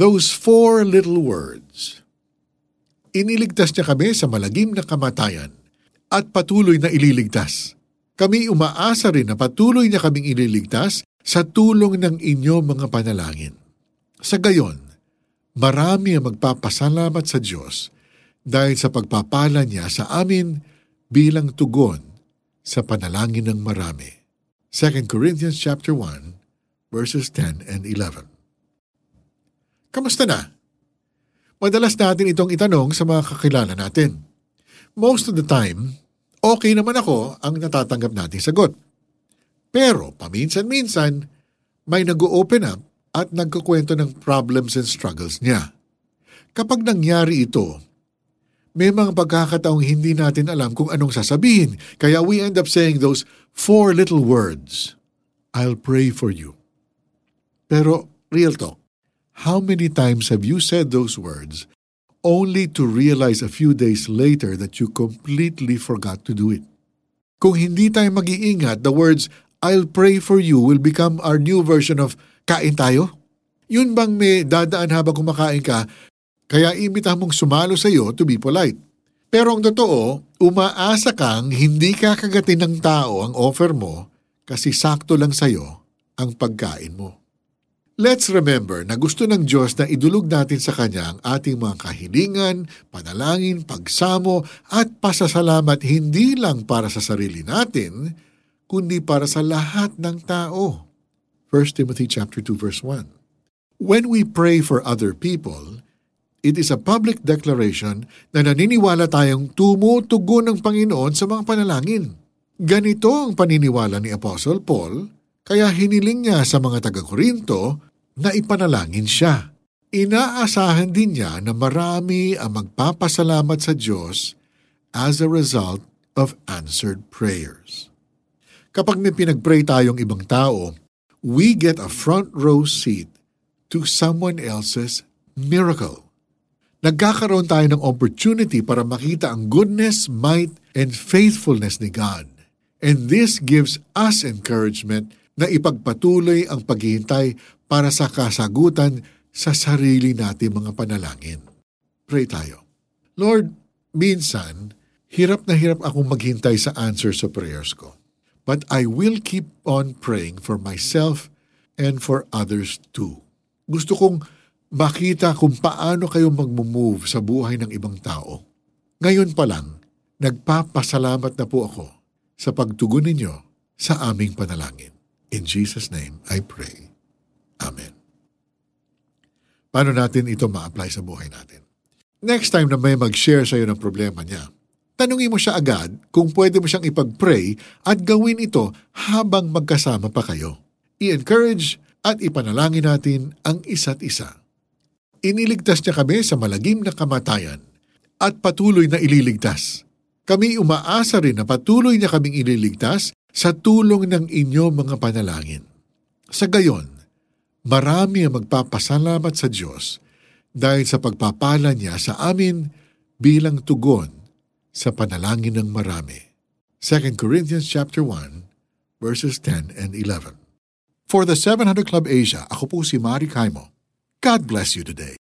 Those four little words. Iniligtas niya kami sa malagim na kamatayan at patuloy na ililigtas. Kami umaasa rin na patuloy niya kaming ililigtas sa tulong ng inyo mga panalangin. Sa gayon, marami ang magpapasalamat sa Diyos dahil sa pagpapala niya sa amin bilang tugon sa panalangin ng marami. 2 Corinthians chapter 1 verses 10 and 11. Kamusta na? Madalas natin itong itanong sa mga kakilala natin. Most of the time, okay naman ako ang natatanggap nating sagot. Pero paminsan-minsan, may nag-open up at nagkukwento ng problems and struggles niya. Kapag nangyari ito, may mga pagkakataong hindi natin alam kung anong sasabihin, kaya we end up saying those four little words. I'll pray for you. Pero, real talk, how many times have you said those words only to realize a few days later that you completely forgot to do it? Kung hindi tayo mag-iingat, the words, I'll pray for you will become our new version of, kain tayo? Yun bang may dadaan habang kumakain ka, kaya imita mong sumalo sa iyo to be polite. Pero ang totoo, umaasa kang hindi kakagatin ng tao ang offer mo kasi sakto lang sa iyo ang pagkain mo. Let's remember na gusto ng Diyos na idulog natin sa Kanya ang ating mga kahilingan, panalangin, pagsamo at pasasalamat hindi lang para sa sarili natin, kundi para sa lahat ng tao. 1 Timothy chapter 2 verse 1. When we pray for other people, it is a public declaration na naniniwala tayong tumutugon ng Panginoon sa mga panalangin. Ganito ang paniniwala ni Apostle Paul, kaya hiniling niya sa mga taga-Korinto na ipanalangin siya. Inaasahan din niya na marami ang magpapasalamat sa Diyos as a result of answered prayers. Kapag may pinagpray tayong ibang tao, we get a front row seat to someone else's miracle nagkakaroon tayo ng opportunity para makita ang goodness, might, and faithfulness ni God. And this gives us encouragement na ipagpatuloy ang paghihintay para sa kasagutan sa sarili nating mga panalangin. Pray tayo. Lord, minsan, hirap na hirap akong maghintay sa answer sa prayers ko. But I will keep on praying for myself and for others too. Gusto kong makita kung paano kayo mag-move sa buhay ng ibang tao. Ngayon pa lang, nagpapasalamat na po ako sa pagtugon ninyo sa aming panalangin. In Jesus' name, I pray. Paano natin ito ma-apply sa buhay natin? Next time na may mag-share sa iyo ng problema niya, tanungin mo siya agad kung pwede mo siyang ipag-pray at gawin ito habang magkasama pa kayo. I-encourage at ipanalangin natin ang isa't isa Iniligtas niya kami sa malagim na kamatayan at patuloy na ililigtas. Kami umaasa rin na patuloy niya kaming ililigtas sa tulong ng inyo mga panalangin. Sa gayon, marami ang magpapasalamat sa Diyos dahil sa pagpapala niya sa amin bilang tugon sa panalangin ng marami. 2 Corinthians chapter 1 verses 10 and 11. For the 700 Club Asia, ako po si Mari Kaimo. God bless you today.